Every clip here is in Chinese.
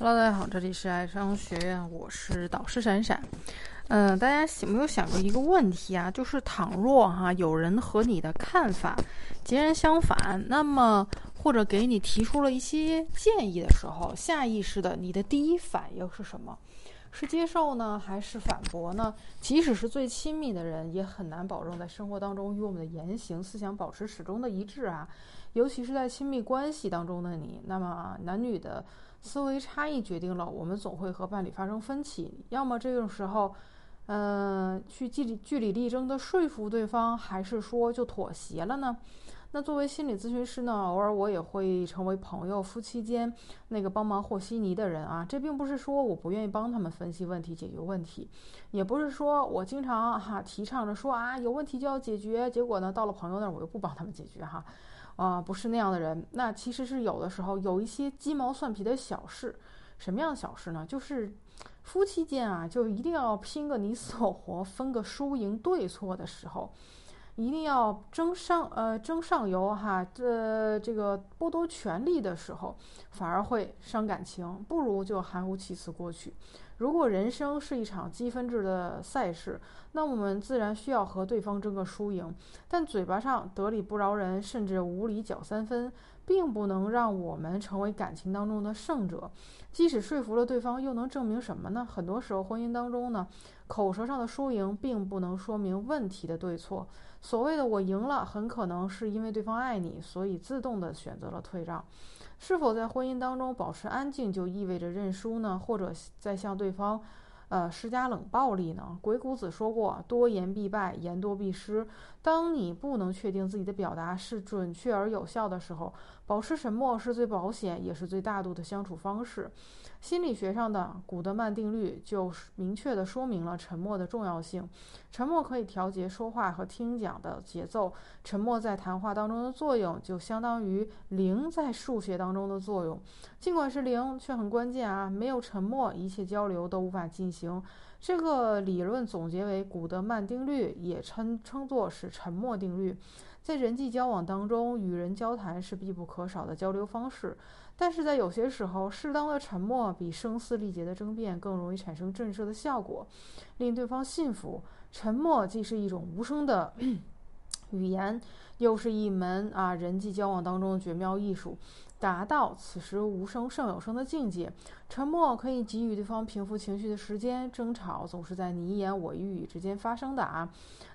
Hello，大家好，这里是爱商学院，我是导师闪闪。嗯、大家有没有想过一个问题啊？就是倘若哈、有人和你的看法截然相反，那么或者给你提出了一些建议的时候，下意识的你的第一反应是什么？是接受呢，还是反驳呢？即使是最亲密的人，也很难保证在生活当中与我们的言行、思想保持始终的一致啊。尤其是在亲密关系当中的你，那么男女的思维差异决定了我们总会和伴侣发生分歧，要么这种时候，嗯、去据理据理力争的说服对方，还是说就妥协了呢？那作为心理咨询师呢，偶尔我也会成为朋友、夫妻间那个帮忙和稀泥的人啊。这并不是说我不愿意帮他们分析问题、解决问题，也不是说我经常哈、提倡着说啊有问题就要解决，结果呢到了朋友那儿我又不帮他们解决哈。啊不是那样的人。那其实是有的时候有一些鸡毛蒜皮的小事，什么样的小事呢？就是夫妻间啊，就一定要拼个你死我活，分个输赢对错的时候，一定要争上呃争上游哈，这这个剥夺权利的时候，反而会伤感情，不如就含糊其辞过去。如果人生是一场积分制的赛事，那我们自然需要和对方争个输赢。但嘴巴上得理不饶人，甚至无理搅三分，并不能让我们成为感情当中的胜者。即使说服了对方，又能证明什么呢？很多时候，婚姻当中呢，口舌上的输赢并不能说明问题的对错。所谓的我赢了，很可能是因为对方爱你，所以自动的选择了退让。是否在婚姻当中保持安静，就意味着认输呢？或者在向对对方呃，施加冷暴力呢？鬼谷子说过：“多言必败，言多必失。”当你不能确定自己的表达是准确而有效的时候，保持沉默是最保险也是最大度的相处方式。心理学上的古德曼定律就明确地说明了沉默的重要性。沉默可以调节说话和听讲的节奏。沉默在谈话当中的作用，就相当于零在数学当中的作用。尽管是零，却很关键啊！没有沉默，一切交流都无法进行。行这个理论总结为古德曼定律，也称称作是沉默定律。在人际交往当中，与人交谈是必不可少的交流方式，但是在有些时候，适当的沉默比声嘶力竭的争辩更容易产生震慑的效果，令对方信服。沉默既是一种无声的语言，又是一门啊人际交往当中的绝妙艺术。达到此时无声胜有声的境界，沉默可以给予对方平复情绪的时间。争吵总是在你一言我一语之间发生的啊。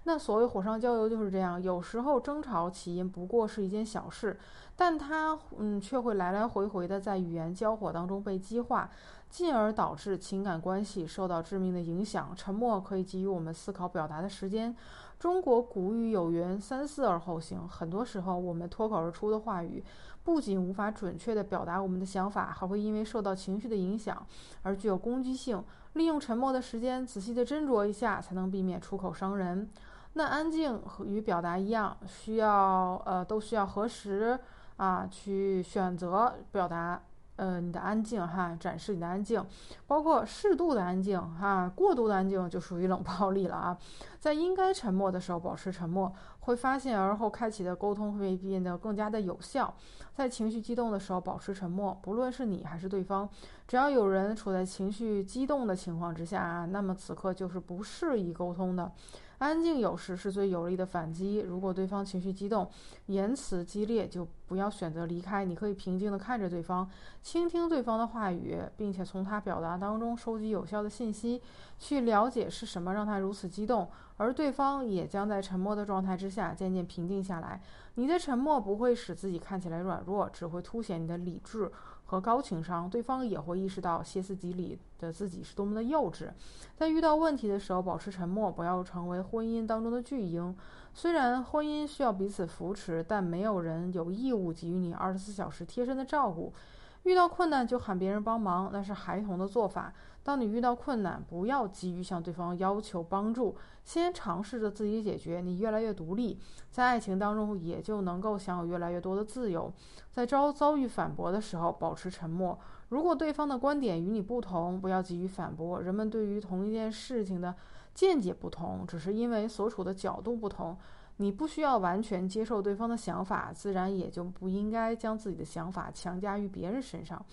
那所谓火上浇油就是这样，有时候争吵起因不过是一件小事，但它嗯却会来来回回的在语言交火当中被激化，进而导致情感关系受到致命的影响。沉默可以给予我们思考表达的时间。中国古语有云“三思而后行”，很多时候我们脱口而出的话语，不仅无法准确地表达我们的想法，还会因为受到情绪的影响而具有攻击性。利用沉默的时间，仔细地斟酌一下，才能避免出口伤人。那安静和与表达一样，需要呃都需要核实啊去选择表达。呃，你的安静哈，展示你的安静，包括适度的安静哈，过度的安静就属于冷暴力了啊。在应该沉默的时候保持沉默，会发现而后开启的沟通会变得更加的有效。在情绪激动的时候保持沉默，不论是你还是对方，只要有人处在情绪激动的情况之下啊，那么此刻就是不适宜沟通的。安静有时是最有力的反击。如果对方情绪激动，言辞激烈，就不要选择离开。你可以平静地看着对方，倾听对方的话语，并且从他表达当中收集有效的信息，去了解是什么让他如此激动，而对方也将在沉默的状态之下渐渐平静下来。你的沉默不会使自己看起来软弱，只会凸显你的理智和高情商。对方也会意识到歇斯底里的自己是多么的幼稚。在遇到问题的时候，保持沉默，不要成为婚姻当中的巨婴。虽然婚姻需要彼此扶持，但没有人有义务给予你二十四小时贴身的照顾。遇到困难就喊别人帮忙，那是孩童的做法。当你遇到困难，不要急于向对方要求帮助，先尝试着自己解决。你越来越独立，在爱情当中也就能够享有越来越多的自由。在遭遭遇反驳的时候，保持沉默。如果对方的观点与你不同，不要急于反驳。人们对于同一件事情的见解不同，只是因为所处的角度不同。你不需要完全接受对方的想法，自然也就不应该将自己的想法强加于别人身上。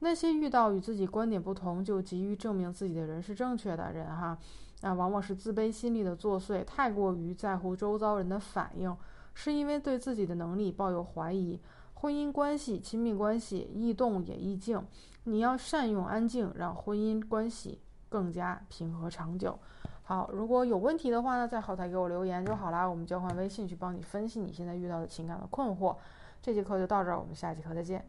那些遇到与自己观点不同就急于证明自己的人是正确的人，哈，那往往是自卑心理的作祟，太过于在乎周遭人的反应，是因为对自己的能力抱有怀疑。婚姻关系、亲密关系易动也易静，你要善用安静，让婚姻关系更加平和长久。好，如果有问题的话呢，在后台给我留言就好啦，我们交换微信去帮你分析你现在遇到的情感的困惑。这节课就到这儿，我们下节课再见。